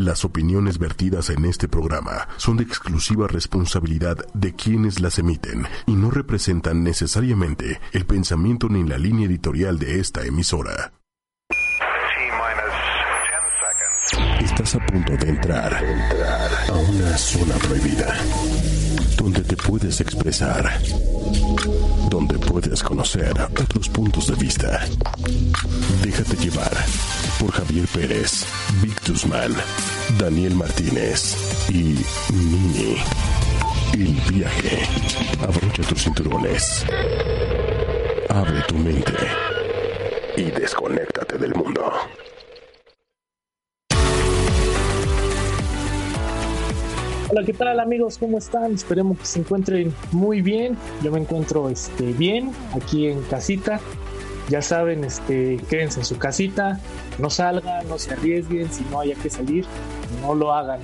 Las opiniones vertidas en este programa son de exclusiva responsabilidad de quienes las emiten y no representan necesariamente el pensamiento ni la línea editorial de esta emisora. Estás a punto de entrar, a una zona prohibida, donde te puedes expresar, donde puedes conocer otros puntos de vista. Déjate llevar por Javier Pérez, Victusman, Daniel Martínez y Mini. El viaje. Abrocha tus cinturones. Abre tu mente. Y desconéctate del mundo. Hola, ¿qué tal amigos? ¿Cómo están? Esperemos que se encuentren muy bien. Yo me encuentro este, bien aquí en casita. Ya saben, este, quédense en su casita, no salgan, no se arriesguen, si no haya que salir, no lo hagan.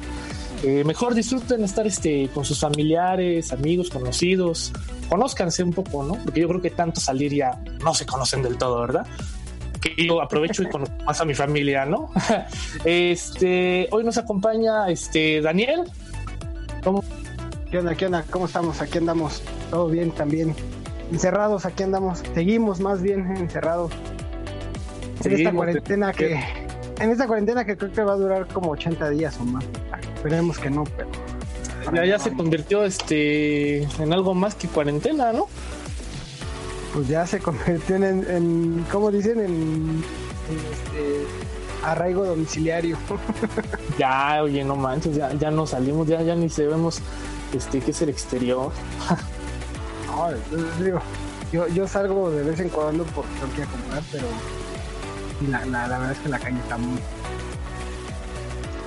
Eh, mejor disfruten estar este, con sus familiares, amigos, conocidos, conózcanse un poco, ¿no? Porque yo creo que tanto salir ya no se conocen del todo, ¿verdad? Que yo aprovecho y conozco más a mi familia, ¿no? este, hoy nos acompaña este, Daniel. ¿Cómo? ¿Qué onda? ¿Qué onda? ¿Cómo estamos? Aquí andamos. Todo bien también. Encerrados, aquí andamos. Seguimos más bien encerrados. En esta cuarentena que. En esta cuarentena que creo que va a durar como 80 días o más. Esperemos que no, pero. Ya, ya se convirtió este en algo más que cuarentena, ¿no? Pues ya se convirtió en, en ¿cómo dicen? En, en este, arraigo domiciliario. ya, oye, no manches, ya, ya no salimos, ya, ya ni se vemos este, que es el exterior. no, digo, yo, yo salgo de vez en cuando porque tengo que ir a comprar, pero la, la, la, verdad es que la calle está muy...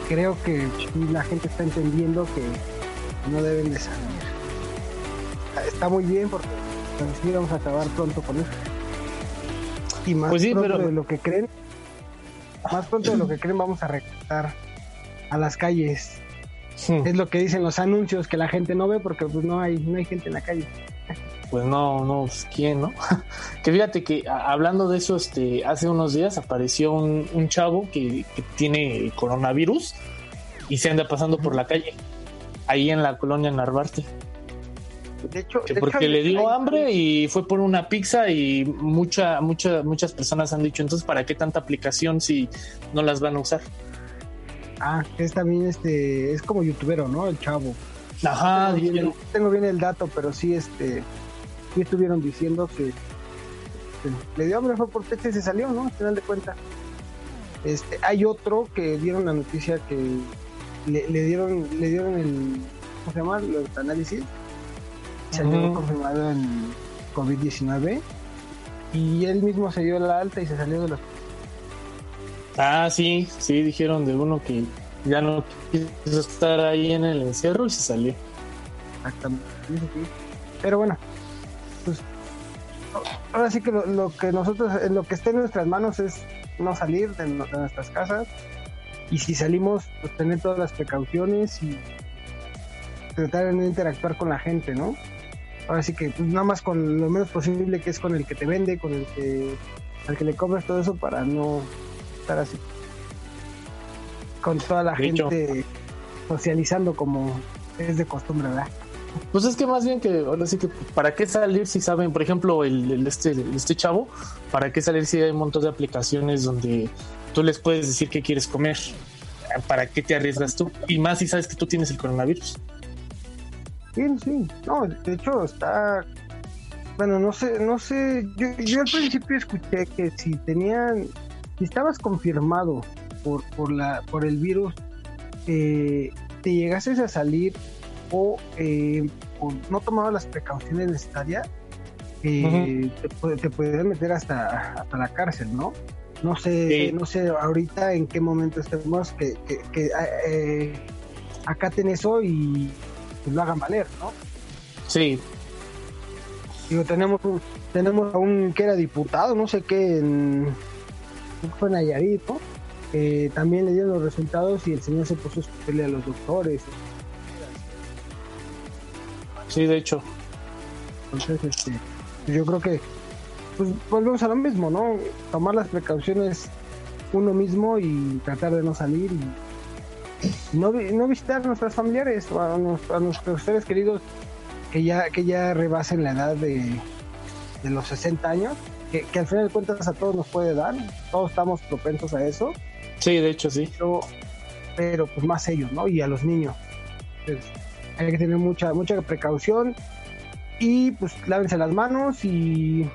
Creo que la gente está entendiendo que no deben de salir. Está muy bien porque sí vamos a acabar pronto con eso. Y más pues sí, pronto pero... de lo que creen, más pronto de lo que creen vamos a regresar a las calles. Hmm. Es lo que dicen los anuncios que la gente no ve porque pues no hay, no hay gente en la calle. Pues no, no, pues quién, ¿no? que fíjate que a, hablando de eso, este, hace unos días apareció un, un chavo que, que, tiene coronavirus y se anda pasando por la calle, ahí en la colonia Narvarte. De hecho, que de porque hecho, le dio hay- hambre y fue por una pizza y mucha, mucha, muchas personas han dicho, entonces, ¿para qué tanta aplicación si no las van a usar? Ah, es también este, es como youtubero, ¿no? El chavo. Ajá, tengo, bien, dijeron, tengo bien el dato, pero sí, este, sí estuvieron diciendo que, que le dio hambre, fue por pizza y se salió, ¿no? Al final de cuentas. Este, hay otro que dieron la noticia que le, le dieron, le dieron el, ¿cómo se llama? Los análisis. Salió Ujú. confirmado en COVID-19 y él mismo se dio la alta y se salió de los Ah, sí, sí, dijeron de uno que ya no quiso estar ahí en el encierro y se salió. Exactamente. Pero bueno, pues ahora sí que lo, lo que nosotros, en lo que esté en nuestras manos es no salir de nuestras casas y si salimos, pues tener todas las precauciones y tratar de no interactuar con la gente, ¿no? Ahora sí que pues, nada más con lo menos posible que es con el que te vende, con el que al que le compras todo eso para no estar así con toda la gente socializando como es de costumbre, ¿verdad? Pues es que más bien que ahora sí que para qué salir si saben, por ejemplo, el, el este, este chavo, para qué salir si hay un montón de aplicaciones donde tú les puedes decir qué quieres comer. ¿Para qué te arriesgas tú? Y más si sabes que tú tienes el coronavirus. Sí, sí. No, de hecho está. Bueno, no sé, no sé. Yo, yo al principio escuché que si tenían, si estabas confirmado por, por la, por el virus, eh, te llegases a salir o, eh, o no tomabas las precauciones necesarias, eh, te, pu- te podían meter hasta, hasta la cárcel, ¿no? No sé, Sí. no sé ahorita en qué momento estemos que, que, que, eh, acaten eso y pues, lo hagan valer, ¿no? Sí, Digo, tenemos un, tenemos a un que era diputado, no sé qué, en, fue en Nayarit, ¿no? Eh, también le dieron los resultados y el señor se puso a escucharle a los doctores. sí, de hecho. Entonces, este, yo creo que pues volvemos a lo mismo, ¿no? Tomar las precauciones uno mismo y tratar de no salir y no, no visitar a nuestros familiares o a, nuestros seres queridos que ya, que ya rebasen la edad de, de los 60 años, que, al final de cuentas a todos nos puede dar, todos estamos propensos a eso. Sí, de hecho sí. Pero, pero pues más ellos, ¿no? Y a los niños. hay que tener mucha, mucha precaución y pues lávense las manos y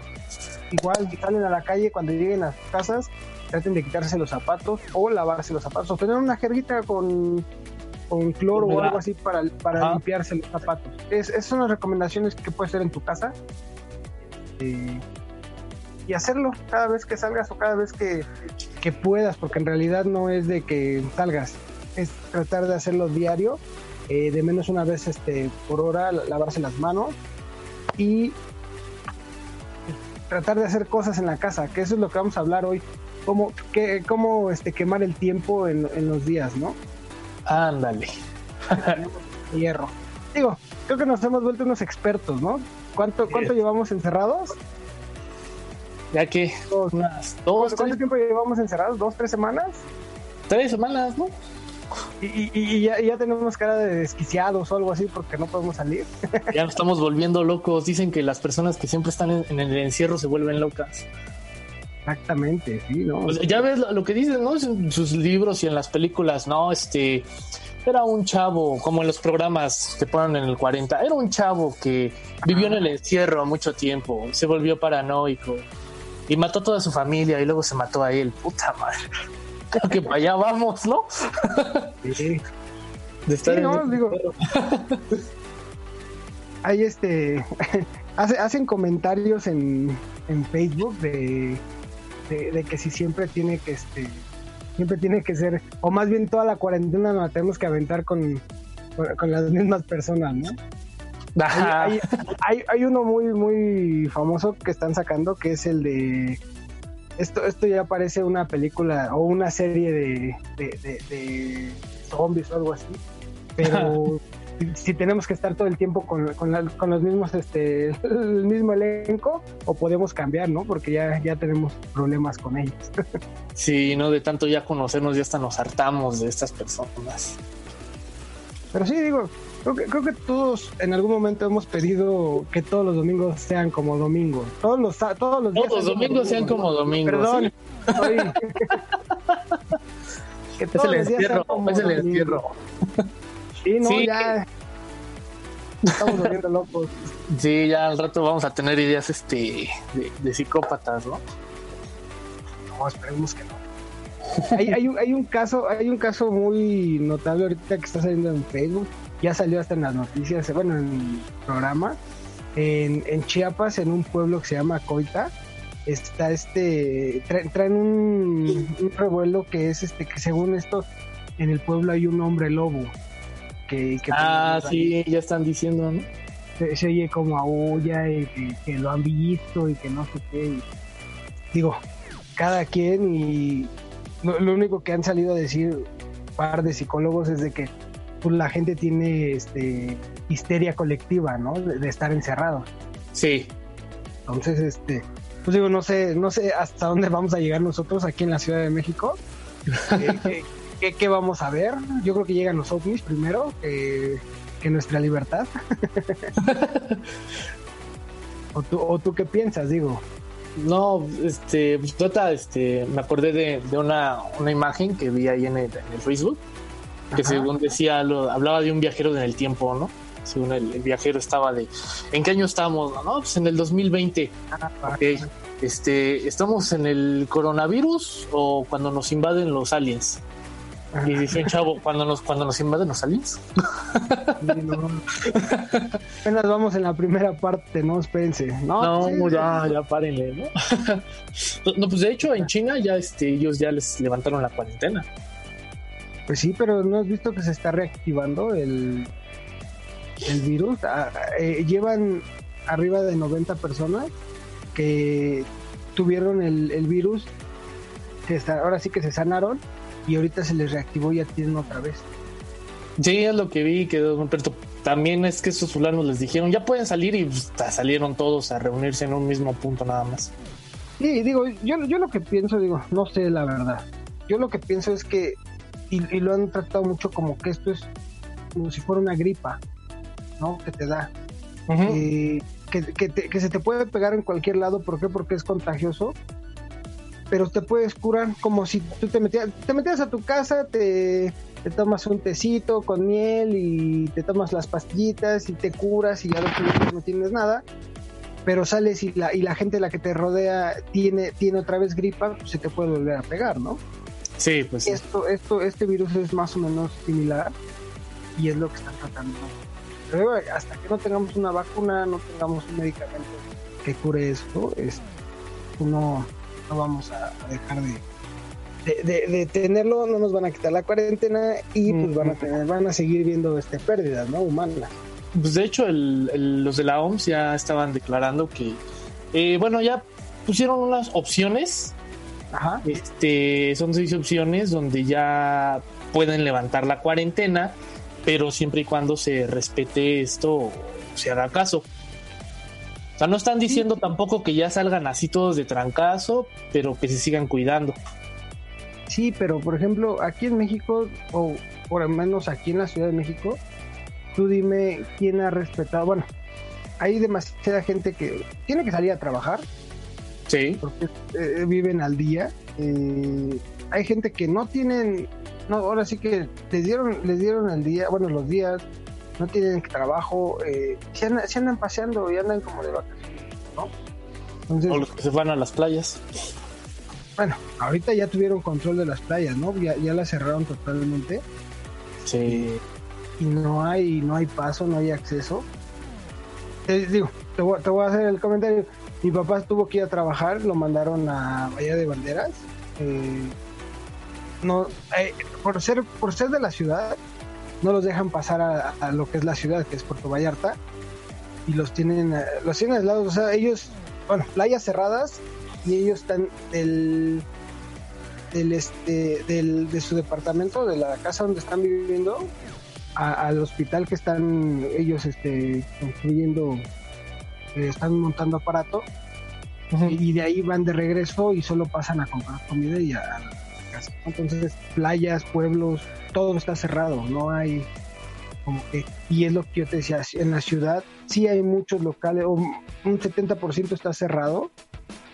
igual si salen a la calle cuando lleguen a sus casas traten de quitarse los zapatos o lavarse los zapatos o tener una jerguita con, con cloro o algo así para, para limpiarse los zapatos. Es, esas son las recomendaciones que puedes hacer en tu casa. Eh, y hacerlo cada vez que salgas o cada vez que, que, puedas, porque en realidad no es de que salgas, es tratar de hacerlo diario, eh, de menos una vez este, por hora, lavarse las manos y tratar de hacer cosas en la casa, que eso es lo que vamos a hablar hoy, cómo, que, cómo este, quemar el tiempo en, los días, ¿no? Ándale. Hierro. Digo, creo que nos hemos vuelto unos expertos, ¿no? ¿Cuánto, cuánto llevamos encerrados? Ya que unas dos. ¿Cuánto tiempo llevamos encerrados? ¿Dos, tres semanas? Tres semanas, ¿no? Y, ya, tenemos cara de desquiciados o algo así porque no podemos salir. Ya nos estamos volviendo locos. Dicen que las personas que siempre están en, el encierro se vuelven locas. Exactamente, sí, ¿no? Pues ya ves lo, que dicen, ¿no? En sus libros y en las películas, ¿no? Este, era un chavo, como en los programas que ponen en el 40, era un chavo que vivió en el encierro mucho tiempo, se volvió paranoico y mató a toda su familia y luego se mató a él. Puta madre que para allá vamos, ¿no? Sí. De estar no, digo. Hay este. hacen comentarios en, en Facebook de, de, que si siempre tiene que este siempre tiene que ser o más bien toda la cuarentena la tenemos que aventar con, con las mismas personas no hay, hay, hay, uno muy muy famoso que están sacando que es el de esto, esto ya parece una película o una serie de, de, zombies o algo así, pero si tenemos que estar todo el tiempo con, con, los mismos, este, el mismo elenco, o podemos cambiar, ¿no? Porque ya, ya tenemos problemas con ellos. sí, no de tanto ya conocernos, ya hasta nos hartamos de estas personas. Pero sí, digo, Creo que, creo que todos en algún momento hemos pedido que todos los domingos sean como domingos. Todos los, todos los días. Todos los domingos sean como domingos. Perdón. que es el encierro. Es el encierro. Sí, no, ya. Estamos volviendo locos. Sí, ya al rato vamos a tener ideas este de, de psicópatas, ¿no? No, esperemos que no. hay, hay, un, hay un caso, hay un caso muy notable ahorita que está saliendo en Facebook ya salió hasta en las noticias, bueno, en el programa, en, Chiapas, en un pueblo que se llama Coita, está este, traen un, revuelo que es este, que según esto, en el pueblo hay un hombre lobo. Que, ah, sí, ya están diciendo, ¿no? Se, oye como aúlla y que, lo han visto y que no sé qué. digo, cada quien y lo, lo único que han salido a decir un par de psicólogos es de que pues la gente tiene este histeria colectiva, ¿no? De, estar encerrado. Sí. Entonces, este, pues digo, no sé, no sé hasta dónde vamos a llegar nosotros aquí en la Ciudad de México. ¿Qué, vamos a ver? Yo creo que llegan los ovnis primero, que, nuestra libertad. ¿O, tú, ¿O tú qué piensas, digo? No, este, pues trata, este, me acordé de, una, una, imagen que vi ahí en el, en el Facebook que según decía, lo, hablaba de un viajero en el tiempo, ¿no? Según el, viajero estaba de, ¿en qué año estamos? No, pues en el 2020. Este, ¿estamos en el coronavirus o cuando nos invaden los aliens? Y dice un chavo, cuando nos, cuando nos invaden los aliens. Apenas vamos en la primera parte, no espérense. No, no ya, ya párenle, ¿no? no, pues de hecho en China ya este, ellos ya les levantaron la cuarentena. Pues sí, pero ¿no has visto que se está reactivando el, el virus? Ah, eh, llevan arriba de 90 personas que tuvieron el, virus, que ahora sí que se sanaron y ahorita se les reactivó y ya tienen otra vez. Sí, es lo que vi, que pero también es que esos fulanos les dijeron, ya pueden salir y pues, salieron todos a reunirse en un mismo punto nada más. Sí, digo, yo, yo lo que pienso, digo, no sé la verdad. Yo lo que pienso es que y, lo han tratado mucho como que esto es como si fuera una gripa, ¿no? Que te da. Eh, que, se te puede pegar en cualquier lado, ¿por qué? Porque es contagioso, pero te puedes curar como si tú te metías, te metías a tu casa, te, te tomas un tecito con miel y te tomas las pastillitas y te curas y ya no tienes nada, pero sales y la, y la gente la que te rodea tiene, tiene otra vez gripa, pues se te puede volver a pegar, ¿no? Sí, pues Esto, esto, este virus es más o menos similar y es lo que están tratando. Pero hasta que no tengamos una vacuna, no tengamos un medicamento que cure esto, es, pues no, no vamos a, dejar de, de, tenerlo, no nos van a quitar la cuarentena y pues van a tener, van a seguir viendo este pérdidas, ¿no? Humanas. Pues de hecho, los de la OMS ya estaban declarando que, eh, bueno, ya pusieron unas opciones. Ajá. Este, son seis opciones donde ya pueden levantar la cuarentena, pero siempre y cuando se respete esto, se haga caso. O sea, no están diciendo tampoco que ya salgan así todos de trancazo, pero que se sigan cuidando. Sí, pero por ejemplo, aquí en México, o por lo menos aquí en la Ciudad de México, tú dime quién ha respetado. Bueno, hay demasiada gente que tiene que salir a trabajar. Sí. Porque eh, viven al día. Eh, hay gente que no tienen. No, ahora sí que les dieron, les dieron el día, bueno, los días, no tienen trabajo, eh, se, andan, paseando y andan como de vacaciones, ¿no? o los que se van a las playas. Bueno, ahorita ya tuvieron control de las playas, ¿no? Ya, ya las cerraron totalmente. Sí y no hay, no hay paso, no hay acceso. Eh, digo, te voy, a hacer el comentario. Mi papá tuvo que ir a trabajar, lo mandaron a Bahía de Banderas. Eh, no, eh, por ser por ser de la ciudad, no los dejan pasar a, lo que es la ciudad, que es Puerto Vallarta, y los tienen los tienen aislados. O sea, ellos, bueno, playas cerradas y ellos están del del este del, de su departamento, de la casa donde están viviendo, al hospital que están ellos este, construyendo, eh, están montando aparato y de ahí van de regreso y solo pasan a comprar comida y a, la casa. Entonces, playas, pueblos, todo está cerrado, no hay como que, y es lo que yo te decía, en la ciudad sí hay muchos locales, un 70% está cerrado,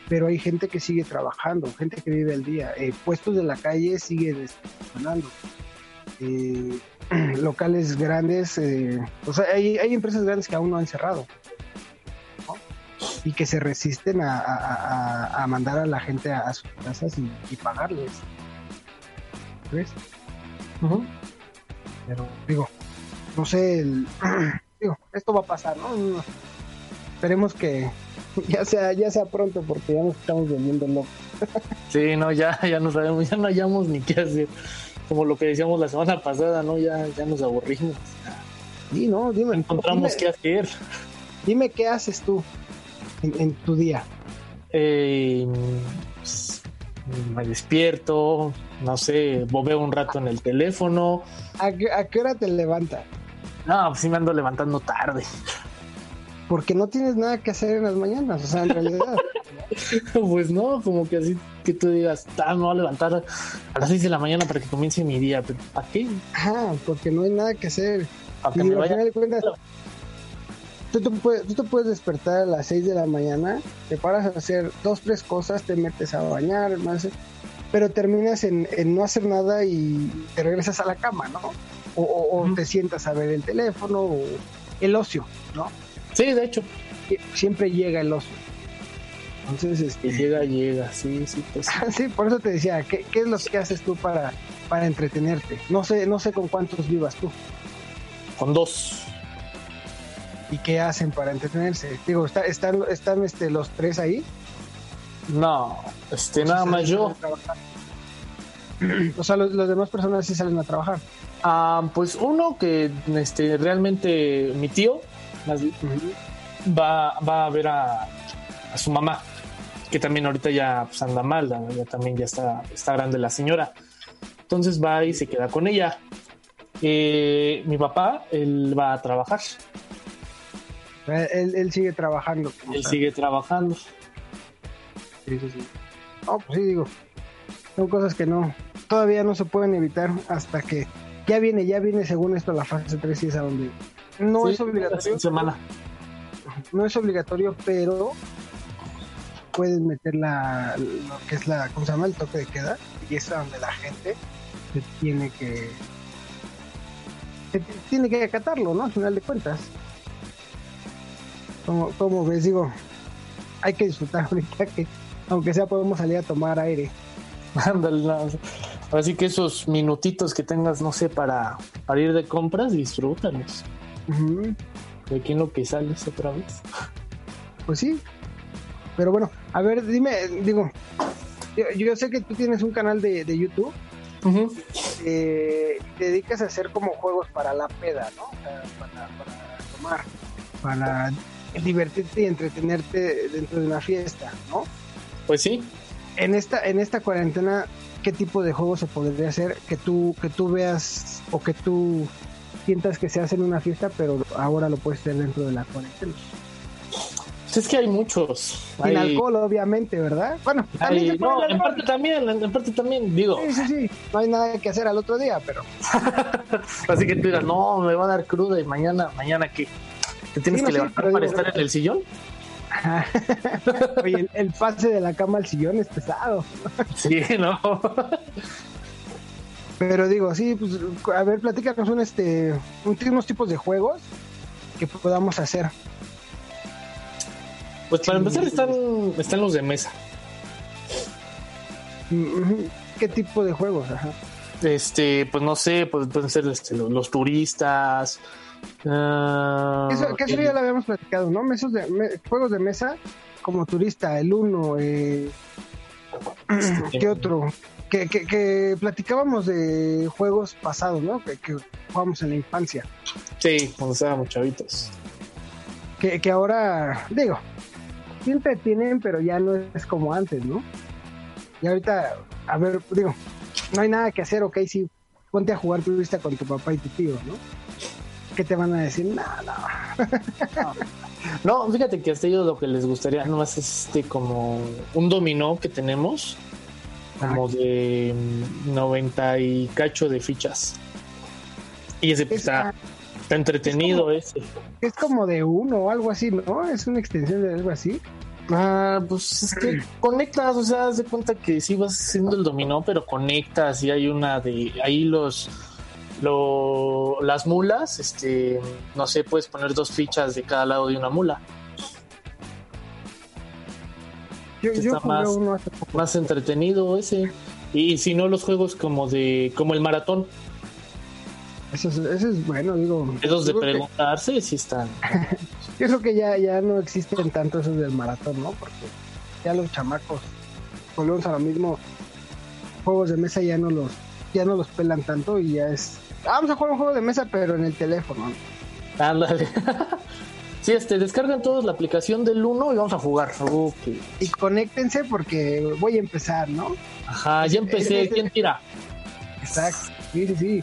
pero hay gente que sigue trabajando, gente que vive el día, eh, puestos de la calle siguen funcionando. Eh, locales grandes, eh, o sea, hay, hay, empresas grandes que aún no han cerrado y que se resisten a, mandar a la gente a, sus casas y, pagarles. ¿Ves? Pero digo, no sé, digo, esto va a pasar, ¿no? Esperemos que ya sea, ya sea pronto porque ya nos estamos volviendo locos. sí, no, ya, ya no sabemos, ya no hallamos ni qué hacer como lo que decíamos la semana pasada, ¿no? Ya, ya nos aburrimos. Sí, no, dime. Encontramos qué hacer. Dime qué haces tú en, tu día. Eh, pues, me despierto, no sé, veo un rato en el teléfono. ¿A qué, hora te levantas? No, pues sí me ando levantando tarde. Porque no tienes nada que hacer en las mañanas, o sea, en realidad. pues no, como que así que tú digas, ah, me voy a levantar a las 6 de la mañana para que comience mi día. ¿Pero ¿Para qué? Ajá, porque no hay nada que hacer. Para que me vaya... tú, te puedes, tú te puedes despertar a las 6 de la mañana, te paras a hacer dos, tres cosas, te metes a bañar, más, pero terminas en, no hacer nada y te regresas a la cama, ¿no? O, te sientas a ver el teléfono, o el ocio, ¿no? Sí, de hecho. Siempre llega el ocio. Entonces, este... llega, llega, sí, sí, pues. sí, por eso te decía, ¿qué, es lo que haces tú para, para entretenerte? No sé, no sé con cuántos vivas tú. Con dos. ¿Y qué hacen para entretenerse? Digo, ¿están, están este, los tres ahí? No, este, nada más yo. O sea, los, demás personas sí salen a trabajar. Ah, pues uno que este, realmente mi tío va, va a ver a, a su mamá que también ahorita ya pues, anda mal, ya también ya está, está grande la señora. Entonces va y se queda con ella. Eh, mi papá, él va a trabajar. Eh, él, sigue trabajando. Él sigue trabajando. Sí, sí, sí. No, pues sí, digo. Son cosas que no, todavía no se pueden evitar hasta que ya viene, ya viene según esto la fase 3 y es a donde no es obligatorio. Semana. No es obligatorio, pero pueden meter la, lo que es la, ¿cómo se llama? El toque de queda y es donde la gente se tiene que se tiene que acatarlo, ¿no? Al final de cuentas. Como, como ves, digo, hay que disfrutar ahorita que aunque sea podemos salir a tomar aire. Ándale. Así que esos minutitos que tengas, no sé, para, para ir de compras, disfrútalos. De aquí en lo que sales otra vez. Pues sí. Pero bueno, a ver, dime, digo, yo, yo sé que tú tienes un canal de, de YouTube, eh, te dedicas a hacer como juegos para la peda, ¿no? O sea, para, para tomar, para divertirte y entretenerte dentro de una fiesta, ¿no? Pues sí. En esta, en esta cuarentena, ¿qué tipo de juegos se podría hacer que tú, que tú veas o que tú sientas que se hace en una fiesta, pero ahora lo puedes tener dentro de la cuarentena? Pues es que hay muchos. Sin Hay- alcohol, obviamente, ¿verdad? Bueno, también hay- se puede no, en parte también, en parte también, digo. Sí, sí, sí. No hay nada que hacer al otro día, pero. Así que tú digas, no, me va a dar cruda y mañana, mañana qué. ¿Te tienes Sí, que no, levantar para digo- estar en el sillón? Oye, el, el pase de la cama al sillón es pesado. Sí, no. Pero digo, sí, pues, a ver, platícanos un, este, un- unos tipos de juegos que podamos hacer. Pues para Sí. empezar están, están los de mesa. ¿Qué tipo de juegos? Ajá. Este, pues no sé, pues pueden ser este, los, los turistas. ah, Eso, que eso el- ya lo habíamos platicado, ¿no? Mesos de, me- juegos de mesa como turista, el uno, eh, ¿qué otro? Que, que, que platicábamos de juegos pasados, ¿no? Que, que jugamos en la infancia. Sí, cuando estábamos chavitos. Que, que ahora, digo, siempre tienen, pero ya no es como antes, ¿no? Y ahorita, a ver, digo, no hay nada que hacer, ok, sí, ponte a jugar turista con tu papá y tu tío, ¿no? ¿Qué te van a decir? Nada, No, fíjate que hasta ellos lo que les gustaría nomás es este como un dominó que tenemos, como de mm, 90 y cacho de fichas. Y ese pues, está, está entretenido ese. es como de uno o algo así, ¿no? Es una extensión de algo así. Ah, pues es que conectas, o sea, haz de cuenta que sí vas haciendo el dominó, pero conectas y hay una de ahí los lo, las mulas, este, no sé, puedes poner dos fichas de cada lado de una mula. Yo, Está yo jugué más- uno hace poco. Más entretenido ese. Y si no los juegos como de como el maratón, Eso es, eso es bueno, digo. esos de que- preguntarse si están. Yo creo que ya, ya no existen tanto esos del maratón, ¿no? Porque ya los chamacos, volvemos a lo mismo, juegos de mesa ya no los, ya no los pelan tanto y ya es. "Ah, Vamos a jugar un juego de mesa, pero en el teléfono. Ándale. sí, este, descargan todos la aplicación del 1 y vamos a jugar. Y conéctense porque voy a empezar, ¿no? Ajá, ya empecé. ¿Quién tira? Exacto. Sí, sí, sí.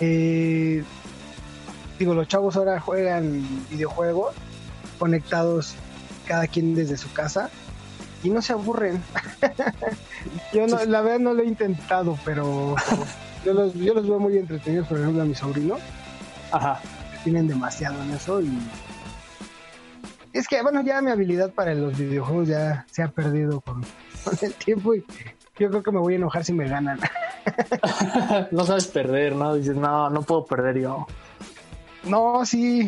Eh, digo, los chavos ahora juegan videojuegos conectados cada quien desde su casa y no se aburren. yo no, la verdad no lo he intentado, pero yo los, yo los veo muy entretenidos, por ejemplo, a mi sobrino. Ajá. Tienen demasiado en eso y es que, bueno, ya mi habilidad para los videojuegos ya se ha perdido con, con el tiempo y yo creo que me voy a enojar si me ganan. no sabes perder, ¿no? Dices, no, no puedo perder yo. No, sí,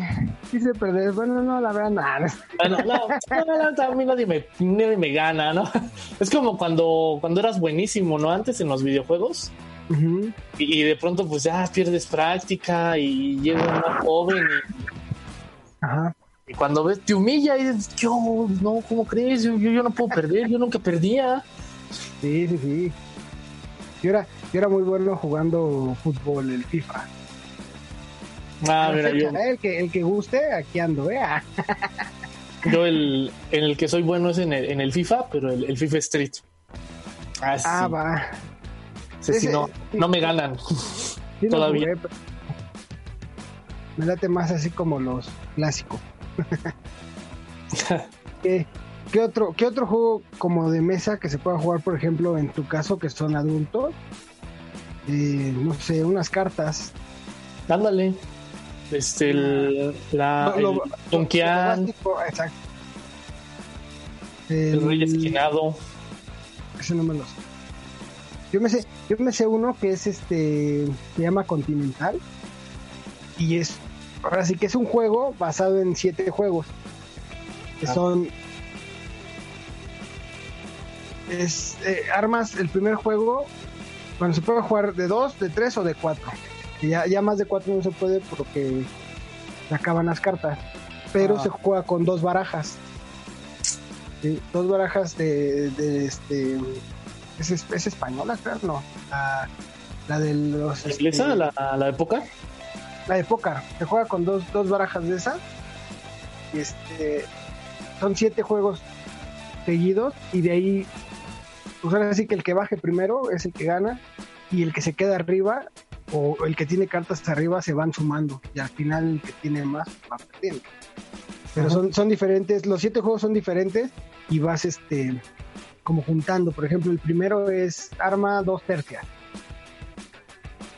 sí sé perder. Bueno, no, la verdad, nada. Bueno, no, no, no, a mí nadie me, nadie me gana, ¿no? Es como cuando, cuando eras buenísimo, ¿no? Antes en los videojuegos. Y, y de pronto, pues ya pierdes práctica y llega una joven y, Ajá. y cuando ves, te humilla y dices, yo, no, ¿cómo crees? Yo, yo, yo no puedo perder, yo nunca perdía. Sí, sí, sí. Yo era, yo era muy bueno jugando fútbol, el FIFA. Ah, mira, yo, ¿eh? el, que, el que guste, aquí ando, ¿eh? Ah, yo el, en el que soy bueno es en el, en el FIFA, pero el, el FIFA Street. Ah, sí. Ah, va. Sí, no, no me ganan. Todavía. jugué, Me late más así como los clásicos. ¿Qué, qué otro, ¿Qué otro juego como de mesa que se pueda jugar, por ejemplo, en tu caso, que son adultos? eh, no sé, unas cartas. Ándale. Este, el, la, Lo- el lo- Tunkian, lo básico, exacto. el Rey Esquinado. Ese no me lo sé. Yo me sé, yo me sé uno que es este, se llama Continental. Y es, ahora sí que es un juego basado en siete juegos. Que Ah. son. Es eh, armas, el primer juego, cuando se puede jugar de dos, de tres o de cuatro. Y ya, ya más de cuatro no se puede porque se acaban las cartas. Pero Ah. se juega con dos barajas. Sí, dos barajas de, de este es, es- es española creo no la, la de los ¿La este, inglesa? ¿La, la época? la de póker se juega con dos, dos barajas de esa y este son siete juegos seguidos y de ahí pues ahora sí que el que baje primero es el que gana y el que se queda arriba o el que tiene cartas arriba se van sumando y al final el que tiene más va perdiendo. Pero son, son diferentes los siete juegos son diferentes y vas este como juntando. Por ejemplo el primero es arma dos tercias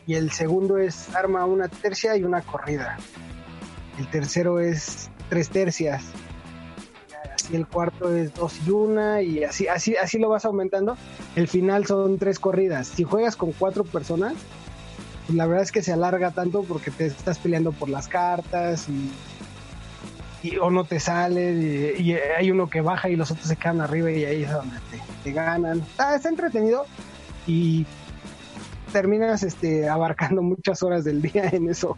y el segundo es arma una tercia y una corrida. El tercero es tres tercias y el cuarto es dos y una y así así así lo vas aumentando. El final son tres corridas. Si juegas con cuatro personas pues la verdad es que se alarga tanto porque te estás peleando por las cartas y, o no te salen y, hay uno que baja y los otros se quedan arriba y ahí es donde te, te ganan. Está entretenido y terminas este abarcando muchas horas del día en eso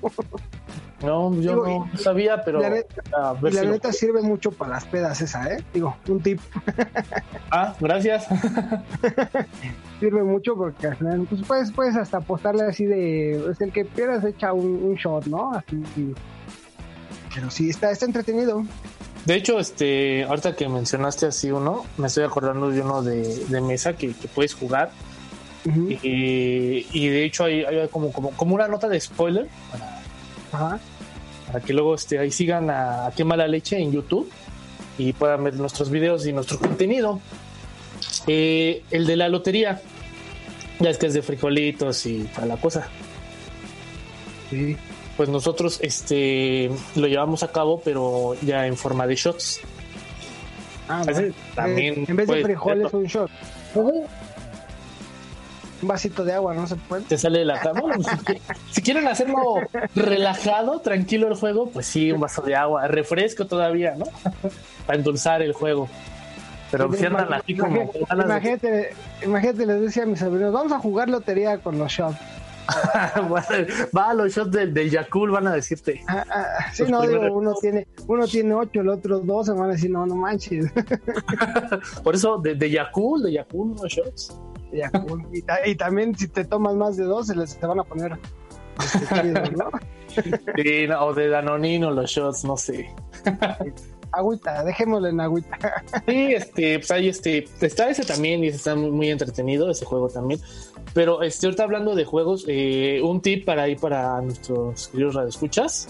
No, yo Digo, no sabía, pero la neta- a ver y la si lo- neta sirve mucho para las pedas esa eh digo un tip. Ah, gracias. sirve mucho porque al final pues puedes, puedes hasta apostarle así de es el que pierdas echa un, un shot no así pero sí está está entretenido. De hecho, este, ahorita que mencionaste así uno, me estoy acordando de uno de, de mesa que, que puedes jugar. Y, y de hecho hay, hay como, como, como una nota de spoiler para, Ajá. Para que luego este, ahí sigan a, a Qué Mala Leche en YouTube y puedan ver nuestros videos y nuestro contenido. Eh, el de la lotería, ya es que es de frijolitos y toda la cosa. Sí. Pues nosotros este, lo llevamos a cabo, pero ya en forma de shots. Ah, bueno. también en vez de puedes frijoles un shot un vasito de agua no se puede te sale de la cama. Bueno, si, qui- si quieren hacerlo relajado, tranquilo el juego, pues sí, un vaso de agua, refresco todavía, ¿no? Para endulzar el juego. Pero si andan así como Imagínate- de- imagínate, les decía a mis sobrinos, vamos a jugar lotería con los shots. va a los shots del, del Yakul, van a decirte. Ah, ah, sí, Los no, digo, uno tiene, uno tiene ocho, el otro dos, se van a decir, no, no manches. Por eso, de, de Yakul, de Yakul, unos shots. Y, ta- y también si te tomas más de dos, se les te van a poner este, ¿no? Sí, no, o de Danonino, los shots, no sé. Agüita, dejémoslo en agüita. Sí, este, pues ahí este, está ese también y está muy, muy entretenido ese juego también. Pero este, ahorita hablando de juegos, eh, un tip para ahí para nuestros queridos radioescuchas.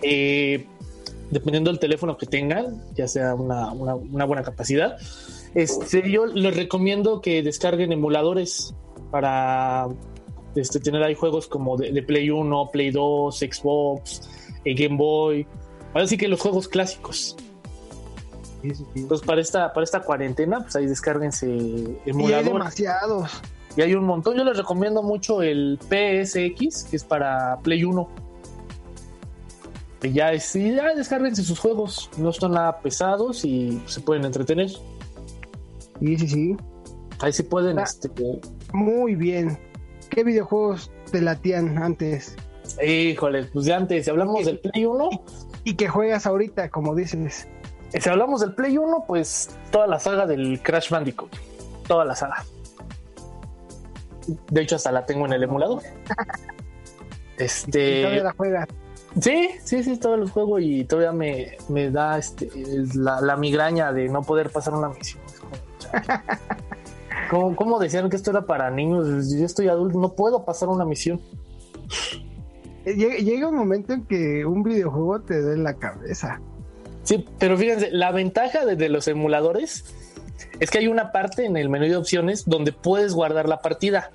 eh, dependiendo del teléfono que tengan, ya sea una, una- una buena capacidad, este, yo les recomiendo que descarguen emuladores para este, tener ahí juegos como de, de Play 1, Play 2, Xbox, eh, Game Boy. Así que los juegos clásicos. Sí, sí, sí. Entonces, para esta, para esta cuarentena, pues ahí descárguense Y hay demasiados. Y hay un montón. Yo les recomiendo mucho el PSX, que es para Play 1. Y ya, es- y ya descárguense sus juegos. No están nada pesados y se pueden entretener. Sí, sí, sí. Ahí sí pueden. Ah. Este, Muy bien. ¿Qué videojuegos te latían antes? híjole, pues de antes, si hablamos del Play 1, Y que juegas ahorita, como dices. si hablamos del Play 1, pues toda la saga del Crash Bandicoot. Toda la saga. De hecho, hasta la tengo en el emulador. Y Este. todavía la juegas. Sí, sí, sí, todavía los juego y todavía me, me da este es la, la migraña de no poder pasar una misión. ¿Cómo, cómo decían que esto era para niños? Yo estoy adulto, no puedo pasar una misión. Eh, Llega, llega un momento en que un videojuego te da en la cabeza. Sí, pero fíjense, la ventaja de, de los emuladores es que hay una parte en el menú de opciones donde puedes guardar la partida.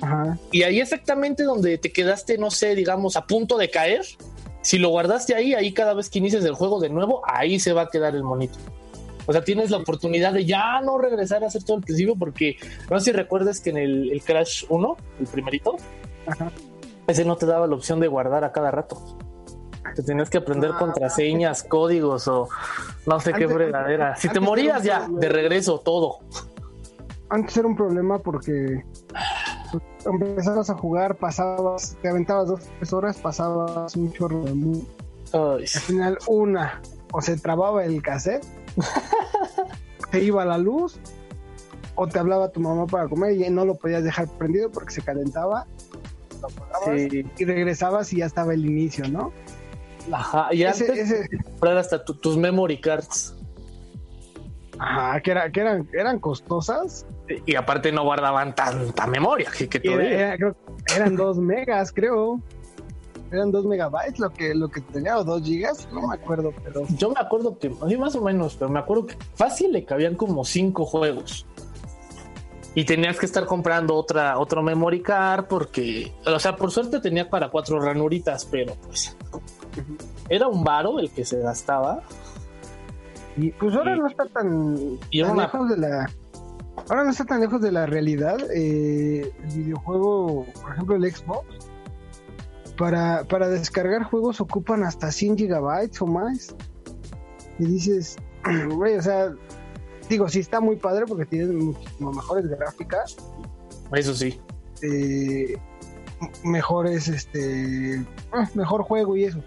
Ajá. Y ahí exactamente donde te quedaste, no sé, digamos, a punto de caer, si lo guardaste ahí, ahí cada vez que inicies el juego de nuevo, ahí se va a quedar el monito. O sea, tienes la oportunidad de ya no regresar a hacer todo el principio porque no sé si recuerdas que en el, Crash 1, el primerito, ese no te daba la opción de guardar a cada rato. Te tenías que aprender ah, contraseñas, códigos o no sé qué fregadera. Si te morías ya, de regreso, todo. Antes era un problema porque empezabas a jugar, pasabas, te aventabas dos tres horas, pasabas un chorro de mundo. Al final, una, o se trababa el cassette te iba la luz o te hablaba tu mamá para comer y no lo podías dejar prendido porque se calentaba. Y regresabas y ya estaba el inicio, ¿no? Ajá, y antes comprar hasta tus memory cards. Ajá, que, era, que eran, eran costosas. Y aparte no guardaban tanta memoria que, que eran dos megas, creo eran 2 megabytes lo que, lo que tenía o 2 gigas, no me acuerdo, pero. Yo me acuerdo que, así más o menos, pero me acuerdo que fácil le cabían como 5 juegos. Y tenías que estar comprando otra, otro memory card porque, o sea, por suerte tenía para cuatro ranuritas, pero pues era un varo el que se gastaba. Y pues ahora no está tan, lejos de la. Ahora no está tan lejos de la realidad. Eh, el videojuego, por ejemplo, el Xbox, para, para descargar juegos ocupan hasta 100 gigabytes o más. Y dices, güey, o sea, digo, sí está muy padre porque tiene muchísimo mejores gráficas. Eso sí. Eh, mejores, este, ah, mejor juego y eso.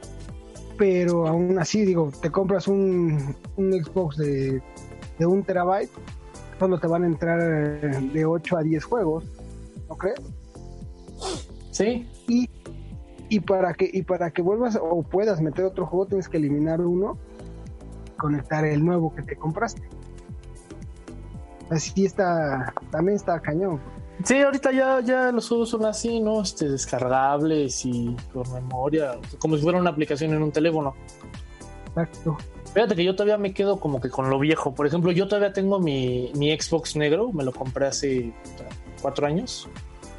Pero aún así, digo, te compras un, un Xbox de, de un terabyte, solo te van a entrar de 8 a 10 juegos, ¿no crees? Sí. Y y para que y para que vuelvas o puedas meter otro juego tienes que eliminar uno conectar el nuevo que te compraste. Así está también está cañón. Sí ahorita ya ya los juegos son así no este descargables y con memoria como si fuera una aplicación en un teléfono. Exacto. Fíjate que yo todavía me quedo como que con lo viejo. Por ejemplo, yo todavía tengo mi, mi Xbox negro, me lo compré hace cuatro años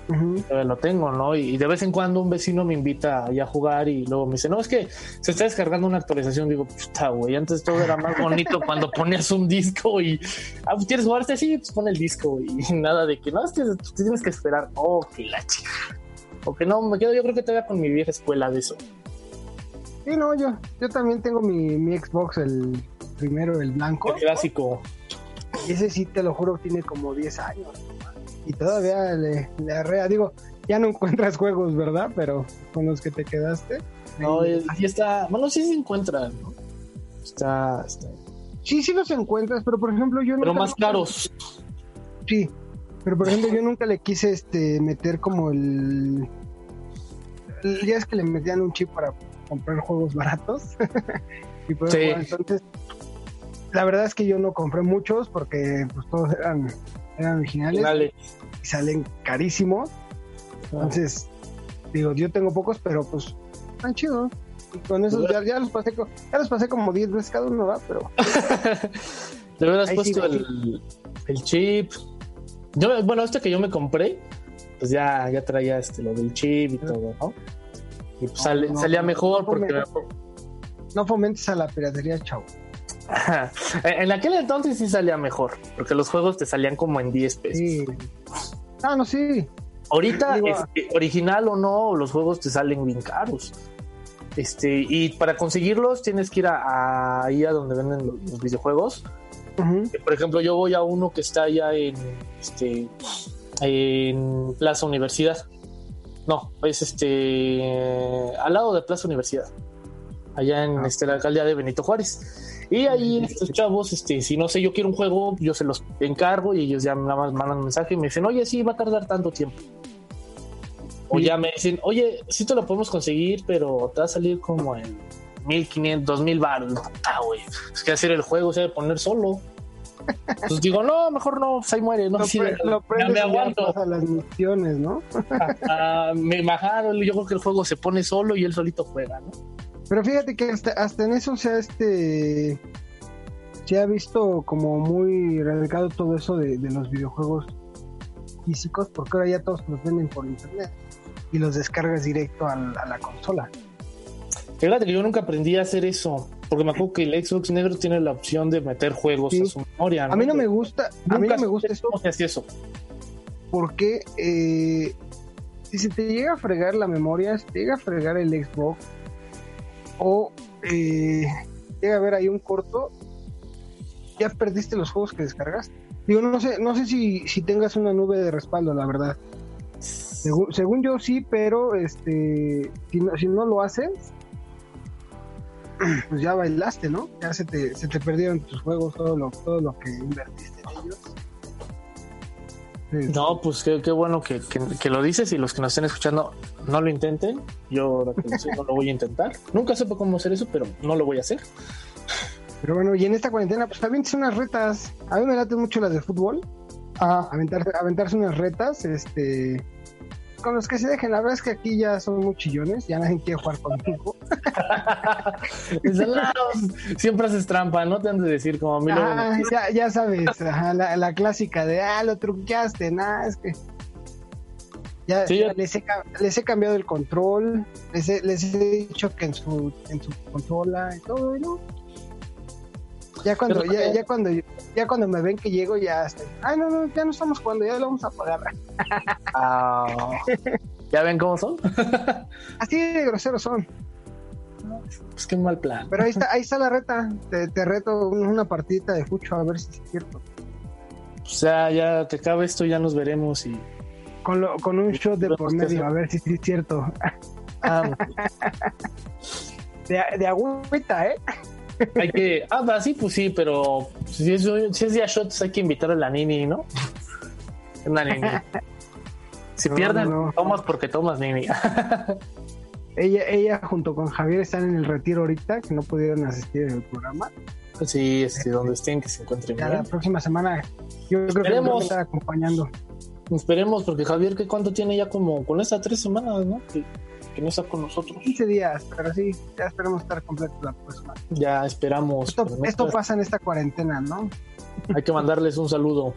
lo tengo, ¿no? Y, de vez en cuando un vecino me invita a jugar y luego me dice, no, es que se está descargando una actualización. Digo, puta, güey, antes todo era más bonito cuando ponías un disco y, ah, pues, ¿quieres jugar este? Sí, pues pon el disco y nada de que, no, es que tienes que esperar. Oh, que la chica. O que no, me quedo yo creo que todavía con mi vieja escuela de eso. Sí, no, yo, yo también tengo mi, mi Xbox, el primero, el blanco. El clásico. Ese sí, te lo juro, tiene como 10 años y todavía le, le arrea. Digo, ya no encuentras juegos, ¿verdad? Pero con los que te quedaste. No, ahí está. Bueno, sí se encuentran, ¿no? Está, está. Sí, sí los encuentras, pero por ejemplo, yo Pero más caros. Sí, pero por ejemplo, yo nunca le quise este meter como el. Ya es que le metían un chip para comprar juegos baratos. y pues, sí. entonces, la verdad es que yo no compré muchos porque pues todos eran eran originales y salen carísimos. Entonces, digo, yo tengo pocos, pero pues están chidos. Y con esos ya, los pasé, ya los pasé como 10 veces cada uno, ¿va? Pero. Le hubieras puesto el, el, chip. Yo, bueno, este que yo me compré, pues ya, ya traía este, lo del chip y todo, ¿no? Y pues salía mejor porque. No fomentes a la piratería, chavo. En aquel entonces sí salía mejor, porque los juegos te salían como en 10 pesos. Ah, no, sí. Ahorita, este, original o no, los juegos te salen bien caros. Este, y para conseguirlos tienes que ir a, ahí a donde venden los, videojuegos. Por ejemplo, yo voy a uno que está allá en este en Plaza Universidad. No, es este al lado de Plaza Universidad. Allá en ah. este, la alcaldía de Benito Juárez. Y ahí estos chavos, este, si no sé, yo quiero un juego, yo se los encargo y ellos ya nada más mandan un mensaje y me dicen, oye, sí, va a tardar tanto tiempo. O ya me dicen, oye, sí te lo podemos conseguir, pero te va a salir como en 1500, 2000 baros. Ah, güey, es que hacer el juego se debe poner solo. Entonces digo, no, mejor no, pues ahí muere, no, sí, me aguanto. A las misiones, ¿no? Ah, me bajaron, yo creo que el juego se pone solo y él solito juega, ¿no? Pero fíjate que hasta, hasta en eso se ha este se ha visto como muy radicado todo eso de, los videojuegos físicos porque ahora ya todos los venden por internet y los descargas directo a, la consola. Fíjate que yo nunca aprendí a hacer eso, porque me acuerdo que el Xbox negro tiene la opción de meter juegos a su memoria. A mí no me gusta, a mí no me gusta eso. ¿Cómo se eso? Porque eh, si se te llega a fregar la memoria, si te llega a fregar el Xbox, o eh, llega a ver ahí un corto, ya perdiste los juegos que descargaste. Digo, no sé, no sé si, si tengas una nube de respaldo, la verdad. Según, yo sí, pero este si no, si no lo haces, pues ya bailaste, ¿no? Ya se te, se te perdieron tus juegos, todo lo, todo lo que invertiste en ellos. No, pues qué, qué bueno que, lo dices y los que nos estén escuchando no lo intenten. Yo no lo voy a intentar. Nunca supe cómo hacer eso, pero no lo voy a hacer. Pero bueno, y en esta cuarentena, pues también son unas retas. A mí me late mucho las de fútbol. Ah. Aventarse, aventarse unas retas, este con los que se dejen. La verdad es que aquí ya son muy chillones, ya nadie quiere jugar contigo. Siempre haces trampa, no te han de decir como a mí. Ah, ya, ya, sabes, la, clásica de, ah, lo truqueaste, nada, es que... Ya, les, he, les, he, cambiado el control, les he, les he dicho que en su, en su consola y todo, ¿no? Ya cuando, ya, ya, cuando, ya cuando me ven que llego, ya estoy, ay, no, no, ya no estamos jugando, ya lo vamos a pagar. Ah, ¿Ya ven cómo son? Así de groseros son. Pues qué mal plan. Pero ahí está, ahí está la reta. Te, te reto una partidita de fucho a ver si es cierto. O sea, ya que acabe esto, ya nos veremos y. Con, lo, con un shot de por medio, a ver si es cierto. Ah, de, de agüita, ¿eh? Hay que. Ah, sí, pues sí, pero si es, si es día shots, hay que invitar a la Nini, ¿no? Una Nini. Si pierden, tomas porque tomas Nini. ella, ella junto con Javier están en el retiro ahorita, que no pudieron asistir al programa. Sí, este, donde estén, que se encuentren bien. La próxima semana, yo creo que nos estar acompañando. Esperemos, porque Javier, ¿qué cuánto tiene ya como con estas tres semanas, no? que no está con nosotros. 15 días, pero sí, ya esperamos estar completos la próxima. Ya esperamos. Esto, pasa en esta cuarentena, ¿no? Hay que mandarles un saludo.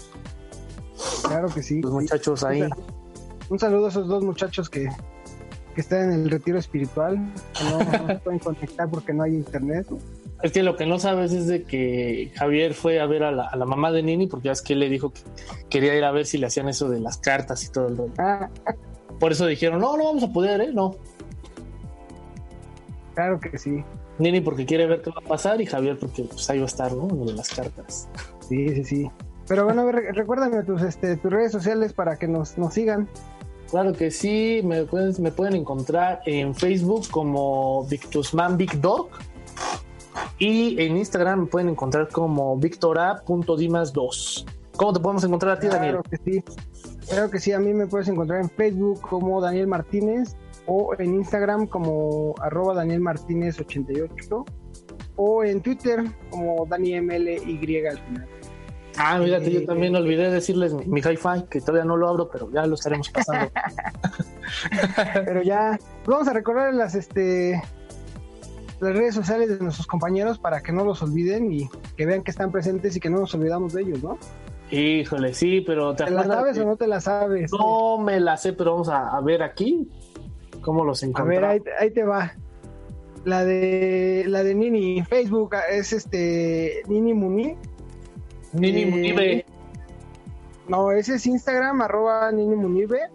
Claro que sí. Los muchachos ahí. Un saludo a esos dos muchachos que, que están en el retiro espiritual, que no, se pueden conectar porque no hay internet. Es que lo que no sabes es de que Javier fue a ver a la, a la mamá de Nini porque ya es que él le dijo que quería ir a ver si le hacían eso de las cartas y todo el rollo. Ah. Por eso dijeron, no, no vamos a poder, ¿eh? No. Claro que sí. Nini porque quiere ver qué va a pasar y Javier porque pues, ahí va a estar, ¿no? En las cartas. Sí, sí, sí. Pero bueno, recuérdame tus, este, tus redes sociales para que nos, nos sigan. Claro que sí, me pueden, me pueden encontrar en Facebook como Victusman Big Dog y en Instagram me pueden encontrar como victora.dimas2. ¿Cómo te podemos encontrar a ti, Daniel? Claro que sí. Claro que sí, a mí me puedes encontrar en Facebook como Daniel Martínez o en Instagram como arroba Daniel Martínez 88 o en Twitter como DaniMLY al final. Ah, fíjate, yo eh, también olvidé decirles mi, mi hi-fi, que todavía no lo abro, pero ya lo estaremos pasando. pero ya, vamos a recordar las este las redes sociales de nuestros compañeros para que no los olviden y que vean que están presentes y que no nos olvidamos de ellos, ¿no? Híjole, sí, pero ¿te, ¿Te la sabes o no te la sabes? No me la sé, pero vamos a, ver aquí cómo los encontramos. A ver, ahí, te va. La de la de Nini, Facebook es este Nini Muni. Nini eh, No, ese es Instagram, arroba Nini Munibe.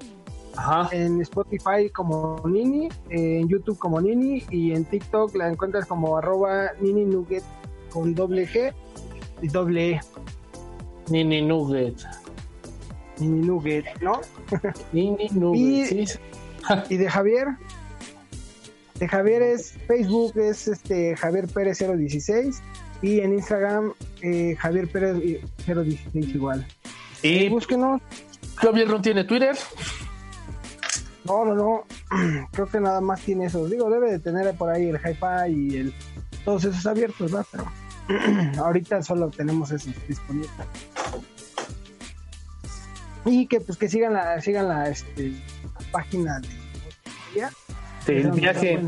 Ajá. En Spotify como Nini, en YouTube como Nini y en TikTok la encuentras como arroba Nini Nugget con doble G y doble E. Nini Nugget. Nini Nugget, ¿no? Nini Nugget. Y, de Javier. De Javier es Facebook, es este Javier Pérez 016 y en Instagram eh, Javier Pérez 016 igual. Y eh, búsquenos. Javier no tiene Twitter. No, no, no. Creo que nada más tiene eso. Digo, debe de tener por ahí el hi-fi y el todos esos abiertos, ¿verdad? Pero ahorita solo tenemos eso disponible y que pues que sigan la sigan la este, página de el viaje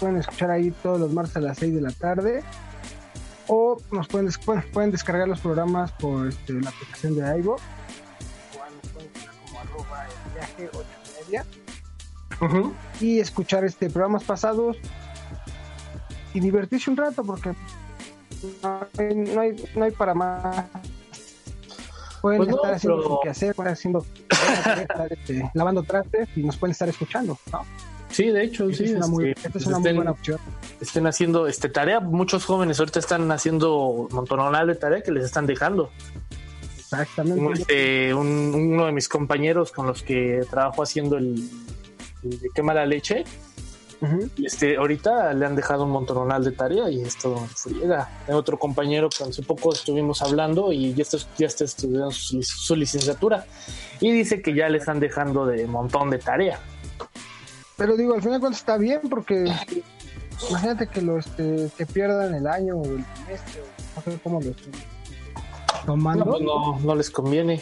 pueden escuchar, ahí todos los martes a las 6 de la tarde o nos pueden, pueden descargar los programas por este, la aplicación de iVoox ocho y media. Y escuchar este programas pasados y divertirse un rato porque no hay, no hay, para más. Pueden pues estar haciendo lo que hacer, pueden haciendo este, lavando trastes y nos pueden estar escuchando, ¿no? Sí, de hecho, sí. Es una, muy, este, esta es una muy buena opción. Estén haciendo este tarea. Muchos jóvenes ahorita están haciendo montonal de tarea que les están dejando. Exactamente. Este, uno de mis compañeros con los que trabajo haciendo el, de quema la leche, este, ahorita le han dejado un montonal de tarea y esto friega. Hay otro compañero que hace poco estuvimos hablando y ya está, ya está estudiando su, licenciatura y dice que ya le están dejando de montón de tarea. Pero digo, al final cuando está bien porque imagínate que lo este, que pierdan el año o el semestre, no sé cómo lo estoy tomando. Pues no, no, les conviene.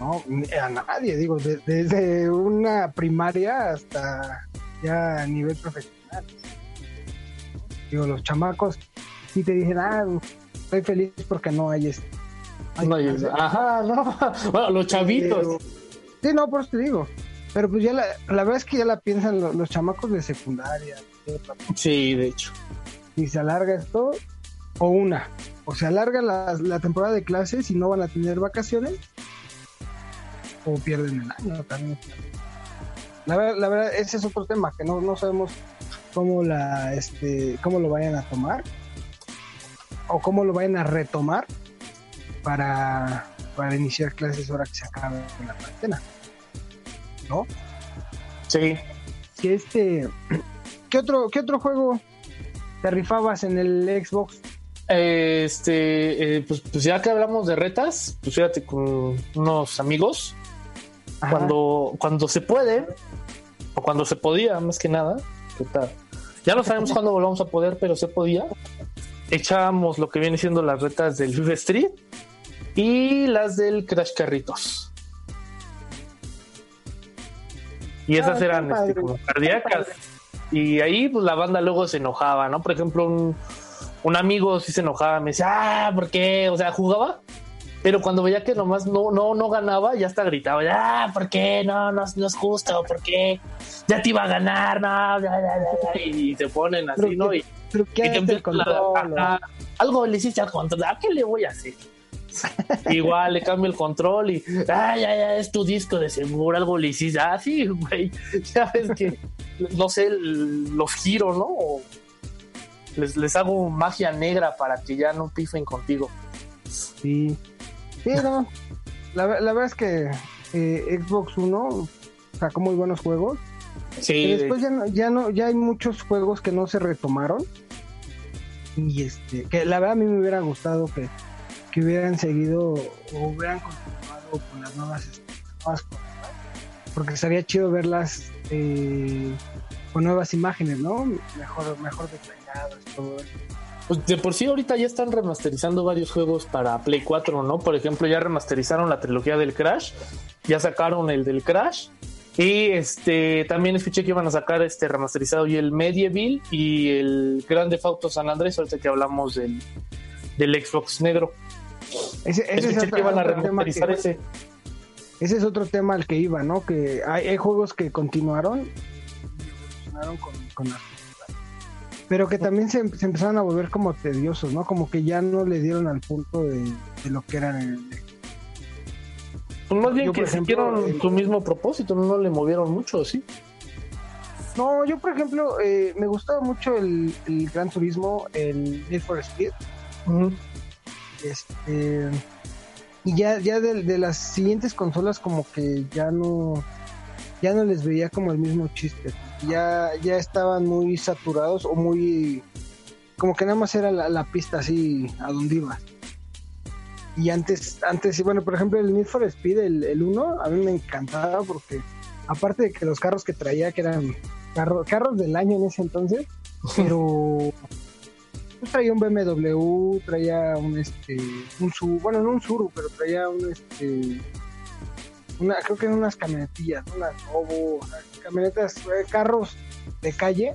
No, a nadie, digo, desde una primaria hasta ya a nivel profesional. Digo, los chamacos si te dicen, ah, estoy feliz porque no hay este. no hay, ajá, no. Bueno, los chavitos. sí, no, por eso te digo. Pero pues ya la, la verdad es que ya la piensan los, chamacos de secundaria. Sí, de hecho. Y se alarga esto, o una, o se alarga la, la temporada de clases y no van a tener vacaciones, o pierden el año también. La, la verdad, ese es otro tema, que no, no sabemos cómo, la, este, cómo lo vayan a tomar, o cómo lo vayan a retomar para, para iniciar clases ahora que se acabe la cuarentena. ¿no? Sí. Que este, ¿qué otro, qué otro juego te rifabas en el Xbox? Este, eh, pues, pues, ya que hablamos de retas, pues fíjate con unos amigos, cuando, cuando se puede, o cuando se podía, más que nada, ¿qué tal? Ya no sabemos cuándo volvamos a poder, pero se podía. Echábamos lo que viene siendo las retas del FIFA Street y las del Crash Carritos. Y esas ah, eran este, como cardíacas. Y ahí pues la banda luego se enojaba, ¿no? Por ejemplo, un, un amigo sí se enojaba, me decía, ah, ¿por qué? O sea, jugaba, pero cuando veía que nomás no, no, no ganaba, ya hasta gritaba, ah, ¿por qué? No, no, no es justo, ¿por qué? Ya te iba a ganar, no, y se ponen así, ¿no? Y, ¿Pero qué el control, algo le hiciste al control, ¿a qué le voy a hacer? Igual le cambio el control y, ah, ya, ya, es tu disco de seguro, algo le hiciste. Ah, sí, güey. Ya ves que, no sé, los giro, ¿no? les, les hago magia negra para que ya no pifen contigo. Sí. Sí, no. La, la verdad es que eh, Xbox One sacó muy buenos juegos. Sí. Y después ya no, ya no, ya hay muchos juegos que no se retomaron. Y este, que la verdad a mí me hubiera gustado que que hubieran seguido o hubieran continuado con las nuevas, cosas porque estaría chido verlas eh, con nuevas imágenes, ¿no? Mejor, mejor detalladas, todo eso. Pues de por sí ahorita ya están remasterizando varios juegos para Play 4, ¿no? Por ejemplo, ya remasterizaron la trilogía del Crash, ya sacaron el del Crash y este también escuché que iban a sacar este remasterizado y el Medieval y el Grande Auto San Andrés, ahorita que hablamos del, del Xbox negro. Ese, es es otro tema al que iba, ¿no? Que hay, juegos que continuaron, con, pero que también se, empezaron a volver como tediosos, ¿no? Como que ya no le dieron al punto de, lo que eran el pues más bien que siguieron su mismo propósito, no le movieron mucho, ¿sí? No, yo por ejemplo, eh, me gustaba mucho el, Gran Turismo, el Need for Speed. Este, y ya, ya de, las siguientes consolas como que ya no, ya no les veía como el mismo chiste. Ya, ya estaban muy saturados o muy, como que nada más era la, pista así a donde iba. Y antes, antes, bueno, por ejemplo, el Need for Speed, el, el 1, a mí me encantaba porque aparte de que los carros que traía, que eran carros del año en ese entonces, pero pues traía un BMW, traía un este, un Suru, bueno no un Suru, pero traía un este, una, creo que unas camionetillas, unas camionetas, eh, carros de calle,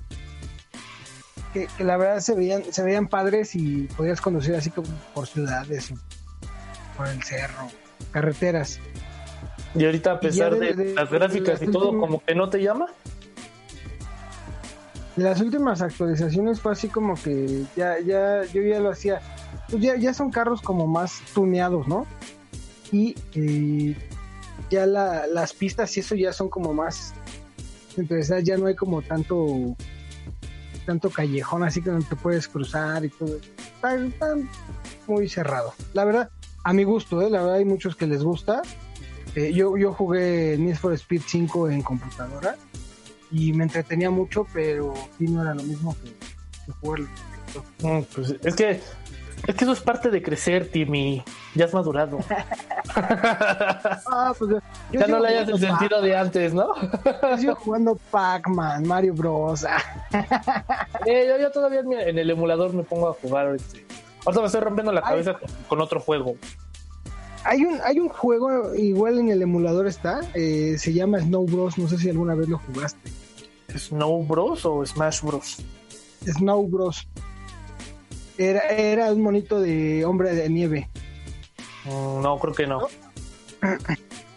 que, la verdad se veían, se veían padres y podías conducir así como por ciudades, por el cerro, carreteras. Y ahorita a pesar de, las gráficas y todo, como que no te llama. Las últimas actualizaciones fue así como que ya, ya, yo ya lo hacía. Pues ya, ya son carros como más tuneados, ¿no? Y eh, ya las pistas y eso ya son como más entonces ya no hay como tanto tanto callejón así que no te puedes cruzar y todo está, muy cerrado la verdad a mi gusto ¿eh? la verdad hay muchos que les gusta eh, yo, yo jugué Need for Speed 5 en computadora y me entretenía mucho pero sí no era lo mismo que, que jugarlo mm, pues es que es que eso es parte de crecer, Timmy. Ya has madurado. ah, pues, ya no le hayas el sentido de antes, ¿no? yo jugando Pac-Man, Mario Bros. eh, yo, todavía en el emulador me pongo a jugar. Este. Ahorita me estoy rompiendo la cabeza con, otro juego. Hay un, hay un juego, igual en el emulador está, eh, se llama Snow Bros. No sé si alguna vez lo jugaste. ¿Snow Bros o Smash Bros? Snow Bros. Era, era un monito de hombre de nieve. Mm, no, creo que no.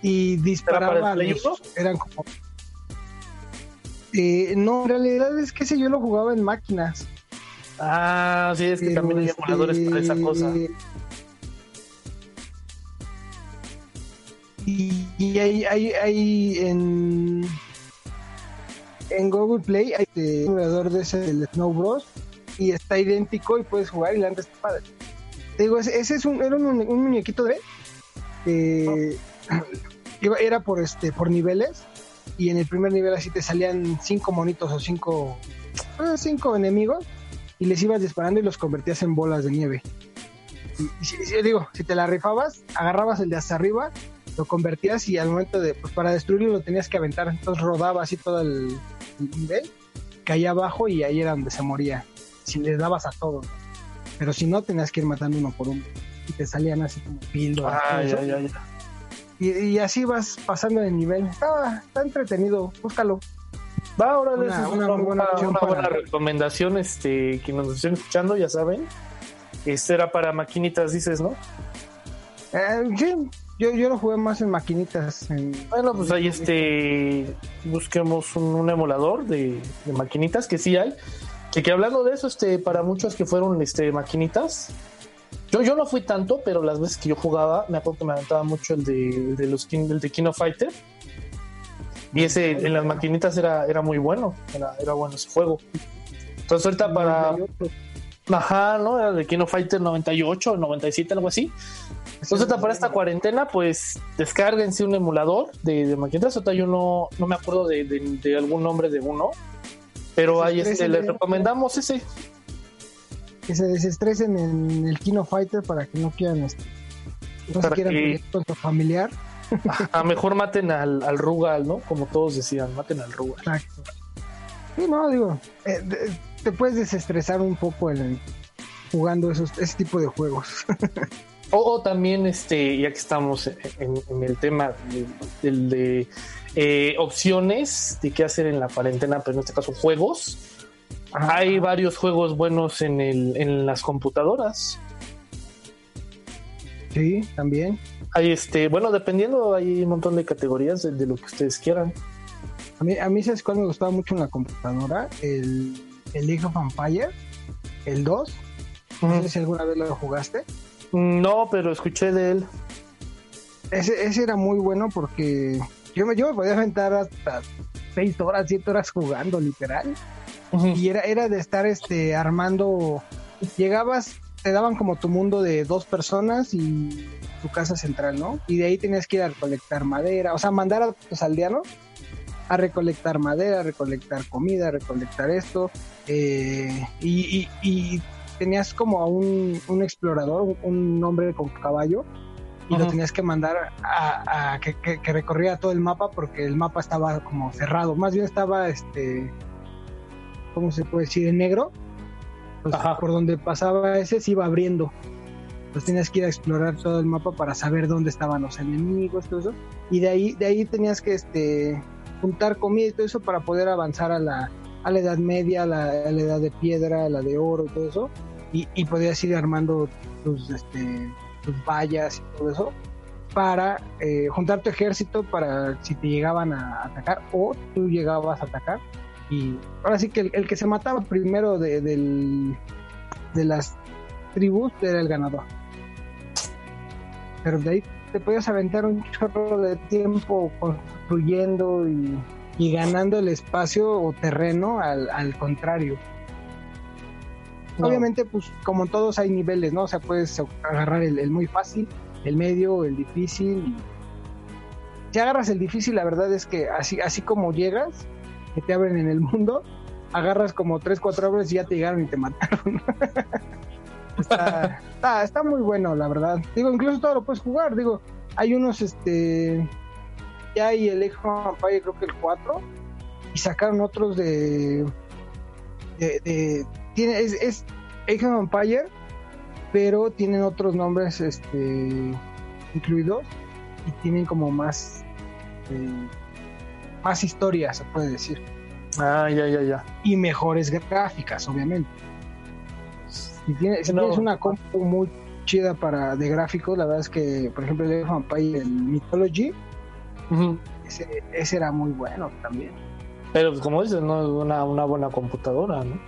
Y disparaba. eran como. Eh, no, en realidad es que ese yo lo jugaba en máquinas. Ah, sí, es que también hay este, emuladores para esa cosa. Y, y hay, hay, hay en en Google Play hay un emulador de ese del Snow Bros y está idéntico y puedes jugar y la está padre. Te digo, ese, es un, era un, muñequito de que era por este por niveles y en el primer nivel así te salían cinco monitos o cinco ah, cinco enemigos y les ibas disparando y los convertías en bolas de nieve. Y, digo, si te la rifabas, agarrabas el de hasta arriba, lo convertías y al momento de, pues para destruirlo lo tenías que aventar, entonces rodaba así todo el, el nivel, caía abajo y ahí era donde se moría si le dabas a todos. Pero si no, tenías que ir matando uno por uno. Y te salían así como píldoras. Ah, y, así vas pasando de nivel. Está, está entretenido, búscalo. Va, ahora una, una, buena, recomendación este, que nos estén escuchando, ya saben. Este era para maquinitas, dices, ¿no? Eh, sí, yo, yo lo jugué más en maquinitas. Bueno, pues ahí este, busquemos un, emulador de, de, maquinitas, que sí hay. Que, que hablando de eso, este, para muchos que fueron este, maquinitas, yo, yo no fui tanto, pero las veces que yo jugaba, me acuerdo que me aventaba mucho el de, de los el de King of Fighter. Y ese en las maquinitas era, era muy bueno, era, era bueno ese juego. Entonces ahorita para... Ajá, ¿no? Era de King of Fighter 98, 97, algo así. Entonces para esta cuarentena, pues descárguense un emulador de, de maquinitas. Ahorita yo no, no me acuerdo de, de, de algún nombre de uno pero ahí este, les recomendamos ese. Que se desestresen en el Kino Fighter para que no quieran este, no se quieran con su familiar. A mejor maten al, al Rugal, ¿no? Como todos decían, maten al Rugal. Exacto. Sí, no, digo, eh, te puedes desestresar un poco en, jugando esos, ese tipo de juegos. o, también, este, ya que estamos en, el tema del de eh, opciones de qué hacer en la cuarentena, pero en este caso juegos. Hay varios juegos buenos en, el, en las computadoras. Sí, también. Hay este, bueno, dependiendo, hay un montón de categorías de, lo que ustedes quieran. A mí, a mí ¿sabes cuál me gustaba mucho en la computadora? El, el League of Empires, el 2. No sé si alguna vez lo jugaste. No, pero escuché de él. Ese, ese era muy bueno porque yo me, yo me podía aventar hasta seis horas, siete horas jugando, literal. Y era, era de estar este armando. Llegabas, te daban como tu mundo de dos personas y tu casa central, ¿no? Y de ahí tenías que ir a recolectar madera, o sea, mandar a tus aldeanos a recolectar madera, a recolectar comida, a recolectar esto. Eh, y, y, tenías como a un, un explorador, un hombre con caballo, y lo tenías que mandar a, que, que, recorriera todo el mapa porque el mapa estaba como cerrado, más bien estaba este, ¿cómo se puede decir? En negro. por donde pasaba ese se iba abriendo. Entonces tenías que ir a explorar todo el mapa para saber dónde estaban los enemigos, todo eso. Y de ahí, de ahí tenías que este, juntar comida y todo eso para poder avanzar a la, a la Edad Media, a la, Edad de Piedra, a la de Oro y todo eso. Y, y podías ir armando tus, este, tus vallas y todo eso. para eh, juntar tu ejército para si te llegaban a atacar o tú llegabas a atacar. Y ahora sí que el, que se mataba primero de, del, de las tribus era el ganador. Pero de ahí te podías aventar un chorro de tiempo construyendo y, ganando el espacio o terreno al contrario. Obviamente, pues como todos hay niveles, ¿no? O sea, puedes agarrar el, muy fácil, el medio, el difícil. Si agarras el difícil, la verdad es que así, así como llegas, que te abren en el mundo, agarras como 3, 4 horas y ya te llegaron y te mataron. está, está, muy bueno, la verdad. Digo, incluso todo lo puedes jugar. Digo, hay unos, este. Ya hay el Age of creo que el 4. Y sacaron otros de. de, tiene, es, es Age of Empire, pero tienen otros nombres este, incluidos y tienen como más eh, más historias, se puede decir. Ah, ya, ya, ya. Y mejores gráficas, obviamente. Si tienes, una compu muy chida para de gráficos, la verdad es que, por ejemplo, el Empire, el Mythology, ese, era muy bueno también. Pero pues, como dices, no es una, una buena computadora, ¿no?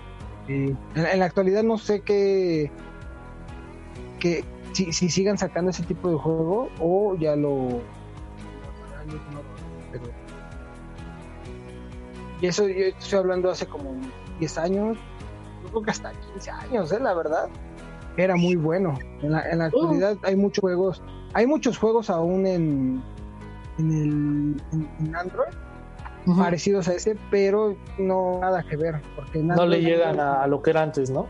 En, la actualidad no sé qué, que si, si, sigan sacando ese tipo de juego o ya lo... Y eso yo estoy hablando hace como 10 años, yo creo que hasta 15 años, ¿eh? la verdad. Era muy bueno. En la, en la actualidad hay muchos juegos, hay muchos juegos aún en, en, el, en Android parecidos a ese, pero no nada que ver. Porque no le llegan a, lo que era antes, ¿no?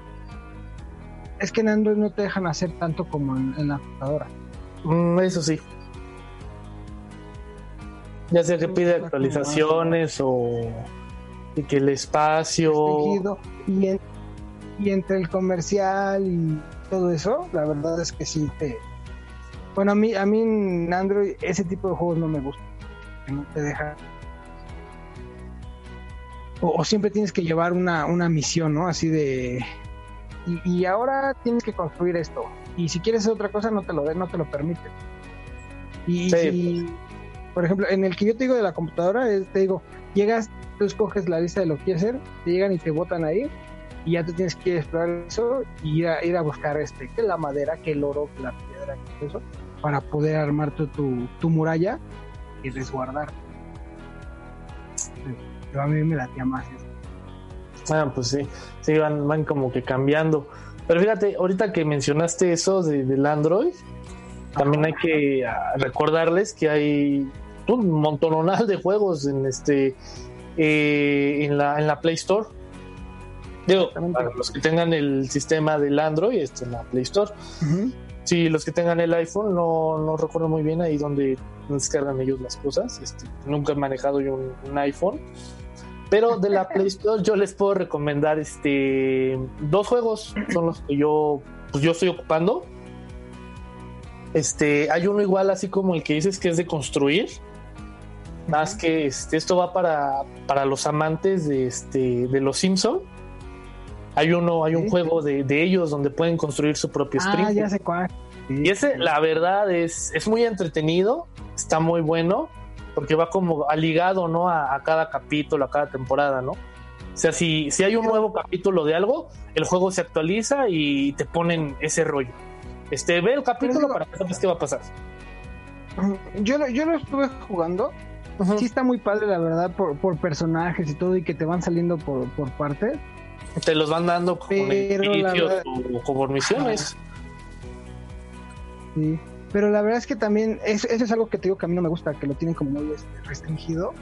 Es que en Android no te dejan hacer tanto como en, la computadora. Mm, eso sí. Ya sea que pide actualizaciones o que el espacio. Y, y entre el comercial y todo eso, la verdad es que sí te. Bueno, a mí, a mí en Android ese tipo de juegos no me gusta. no te deja o, siempre tienes que llevar una, una misión, ¿no? Así de... Y, ahora tienes que construir esto. Y si quieres hacer otra cosa, no te lo no te lo permite. Y por ejemplo, en el que yo te digo de la computadora, te digo, llegas, tú escoges la lista de lo que quieres hacer, te llegan y te botan ahí, y ya tú tienes que explorar eso y ir a, ir a buscar este, que la madera, que el oro, que la piedra, que eso, para poder armar tu, tu, tu muralla y resguardar pero a mí me latía más eso. Ah, pues sí, sí, van, van como que cambiando. Pero fíjate, ahorita que mencionaste eso de, del Android, también hay que ah, recordarles que hay un montononal de juegos en este eh, en la en la Play Store. Digo, para los que tengan el sistema del Android, este, en la Play Store. Si los que tengan el iPhone, no, no recuerdo muy bien ahí donde descargan ellos las cosas. Este, nunca he manejado yo un iPhone pero de la Play Store yo les puedo recomendar este dos juegos, son los que yo pues yo estoy ocupando. Este, hay uno igual así como el que dices que es de construir. Más que este, esto va para, para los amantes de este de los Simpson. Hay uno, hay un juego de, ellos donde pueden construir su propio ah, ya sé cuál. y ese, la verdad, es, es muy entretenido, está muy bueno porque va como ligado, ¿no? A, cada capítulo, a cada temporada, ¿no? O sea, si, si hay un nuevo capítulo de algo, el juego se actualiza y te ponen ese rollo. Este, ve el capítulo para que sepas qué va a pasar. Yo lo, yo lo estuve jugando. Sí está muy padre, la verdad, por, por personajes y todo, y que te van saliendo por, por partes. Te los van dando como o por misiones. Sí. Pero la verdad es que también, eso, es algo que te digo que a mí no me gusta, que lo tienen como muy este, restringido.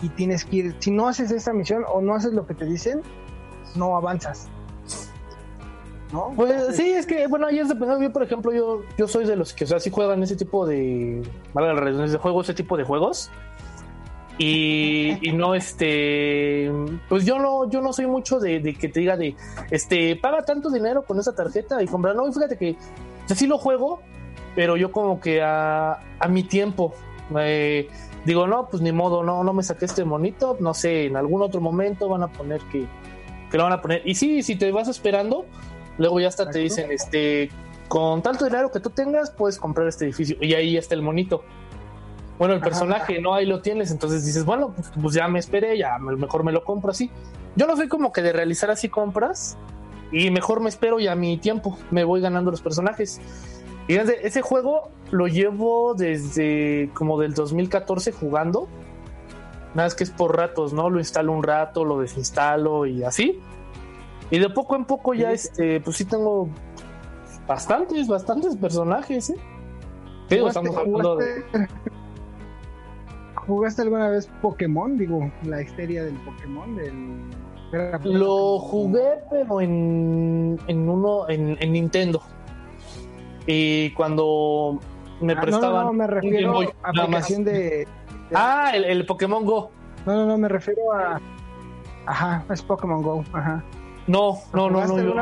Y tienes que ir, si no haces esta misión o no haces lo que te dicen, no avanzas. ¿No? Pues sí, es que, bueno, ahí es dependiendo. Yo, por ejemplo, yo, yo soy de los que, o sea, sí juegan ese tipo de, vale, de juegos, ese tipo de juegos. Y, y, no este pues yo no yo no soy mucho de, que te diga de este paga tanto dinero con esa tarjeta y comprar no fíjate que o sea, lo juego pero yo como que a, a mi tiempo eh, digo, no, pues ni modo, no, no me saqué este monito, no sé, en algún otro momento van a poner que, que lo van a poner. Y sí, si te vas esperando, luego ya hasta te dicen, este, con tanto dinero que tú tengas, puedes comprar este edificio. Y ahí está el monito. Bueno, el personaje, ¿no? Ahí lo tienes. Entonces dices, bueno, pues, pues ya me esperé, ya mejor me lo compro así. Yo no soy como que de realizar así compras. Y mejor me espero ya mi tiempo. Me voy ganando los personajes. Y ese juego lo llevo desde como del 2014 jugando. Nada es que es por ratos, ¿no? Lo instalo un rato, lo desinstalo y así. Y de poco en poco ya, este, pues sí tengo bastantes, bastantes personajes, ¿eh? ¿Jugaste, alguna vez Pokémon? Digo, la historia del Pokémon, del... Lo jugué, pero en, en uno, en, en Nintendo. Y cuando me ah, prestaban. No, no, me refiero a aplicación de, Ah, el, Pokémon Go. No, no, no, me refiero a. Ajá, es Pokémon Go. Ajá. No, no, no, no. Yo,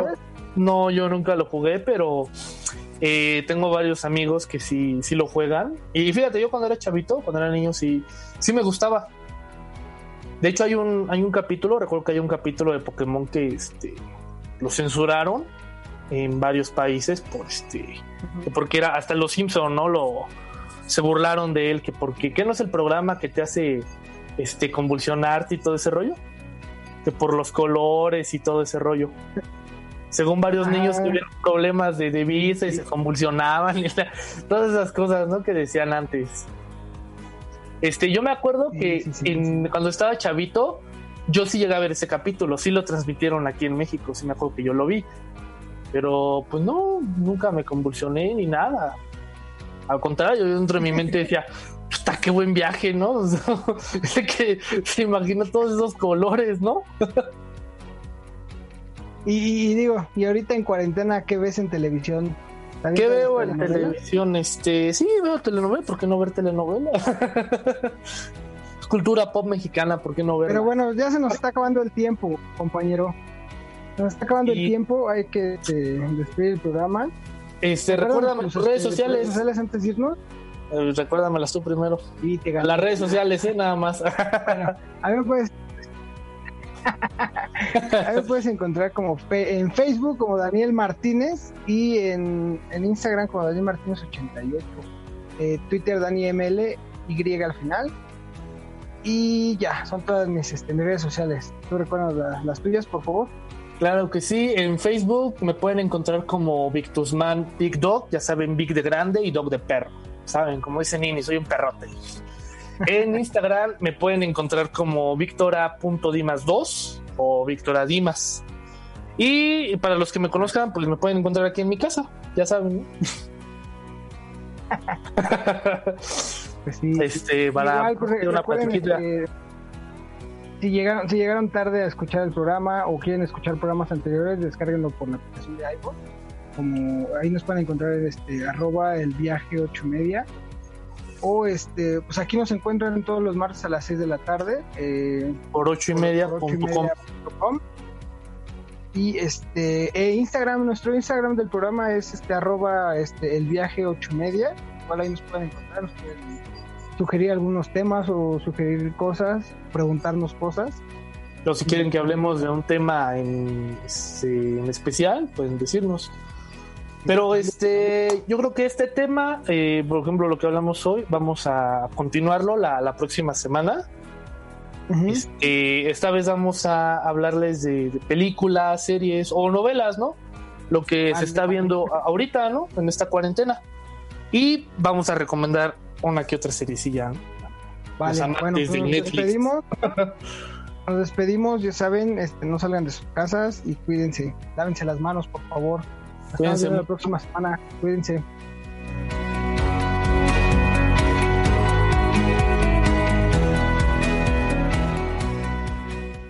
no, yo nunca lo jugué, pero eh, tengo varios amigos que sí, sí lo juegan. Y fíjate, yo cuando era chavito, cuando era niño, sí, sí me gustaba. De hecho, hay un, hay un capítulo, recuerdo que hay un capítulo de Pokémon que este, lo censuraron en varios países por este porque era hasta los Simpson no lo se burlaron de él que porque qué no es el programa que te hace este convulsionarte y todo ese rollo que por los colores y todo ese rollo. Según varios niños ah. tuvieron problemas de, de vista y se convulsionaban y todas esas cosas no que decían antes. Este yo me acuerdo que cuando estaba chavito yo sí llegué a ver ese capítulo sí lo transmitieron aquí en México sí me acuerdo que yo lo vi pero pues no, nunca me convulsioné ni nada. Al contrario, yo dentro de mi mente decía, ¡Está qué buen viaje, ¿no? que se imagina todos esos colores, ¿no? y, digo, y ahorita en cuarentena, ¿qué ves en televisión? ¿Qué veo en televisión? Este, sí, veo telenovela, ¿por qué no ver telenovela? Cultura pop mexicana, ¿por qué no ver? Pero bueno, ya se nos está acabando el tiempo, compañero. Nos está acabando el tiempo, hay que este, despedir el programa. Este, recuérdame tus redes sociales. redes sociales antes de irnos. Eh, recuérdamelas tú primero. Sí, te Las redes sociales, ¿eh? Nada más. a mí me puedes. a mí me puedes encontrar como en Facebook como Daniel Martínez y en, en Instagram como Daniel Martínez 88. Eh, Twitter Dani ML Y al final. Y ya, son todas mis, este, redes sociales. ¿Tú recuerdas las tuyas, por favor? Claro que sí, en Facebook me pueden encontrar como Victusman Big Dog, ya saben, Big de grande y Dog de perro, saben, como dice Nini, soy un perrote. En Instagram me pueden encontrar como victora.dimas2 o Victora Dimas. Y para los que me conozcan, pues me pueden encontrar aquí en mi casa, ya saben. pues sí. Este, para Igual, pues, una si llegaron, si llegaron tarde a escuchar el programa o quieren escuchar programas anteriores, descárguenlo por la aplicación de iPhone. Como ahí nos pueden encontrar este arroba el viaje 8 media. O este, pues aquí nos encuentran todos los martes a las 6 de la tarde. Eh, por 8 y media. y este e Instagram, nuestro Instagram del programa es este arroba este el viaje 8 media. Igual ahí nos pueden encontrar, nos pueden sugerir algunos temas o sugerir cosas, preguntarnos cosas. O si quieren que hablemos de un tema en, este, en especial, pueden decirnos. Pero este, yo creo que este tema, eh, por ejemplo, lo que hablamos hoy, vamos a continuarlo la, próxima semana. Este, esta vez vamos a hablarles de, películas, series o novelas, ¿no? Lo que se está viendo ahorita, ¿no? En esta cuarentena. Y vamos a recomendar una que otra seriecilla. Vale, bueno, pues nos despedimos. nos despedimos, ya saben, este, no salgan de sus casas y cuídense. Lávense las manos, por favor. Hasta la próxima semana. Cuídense.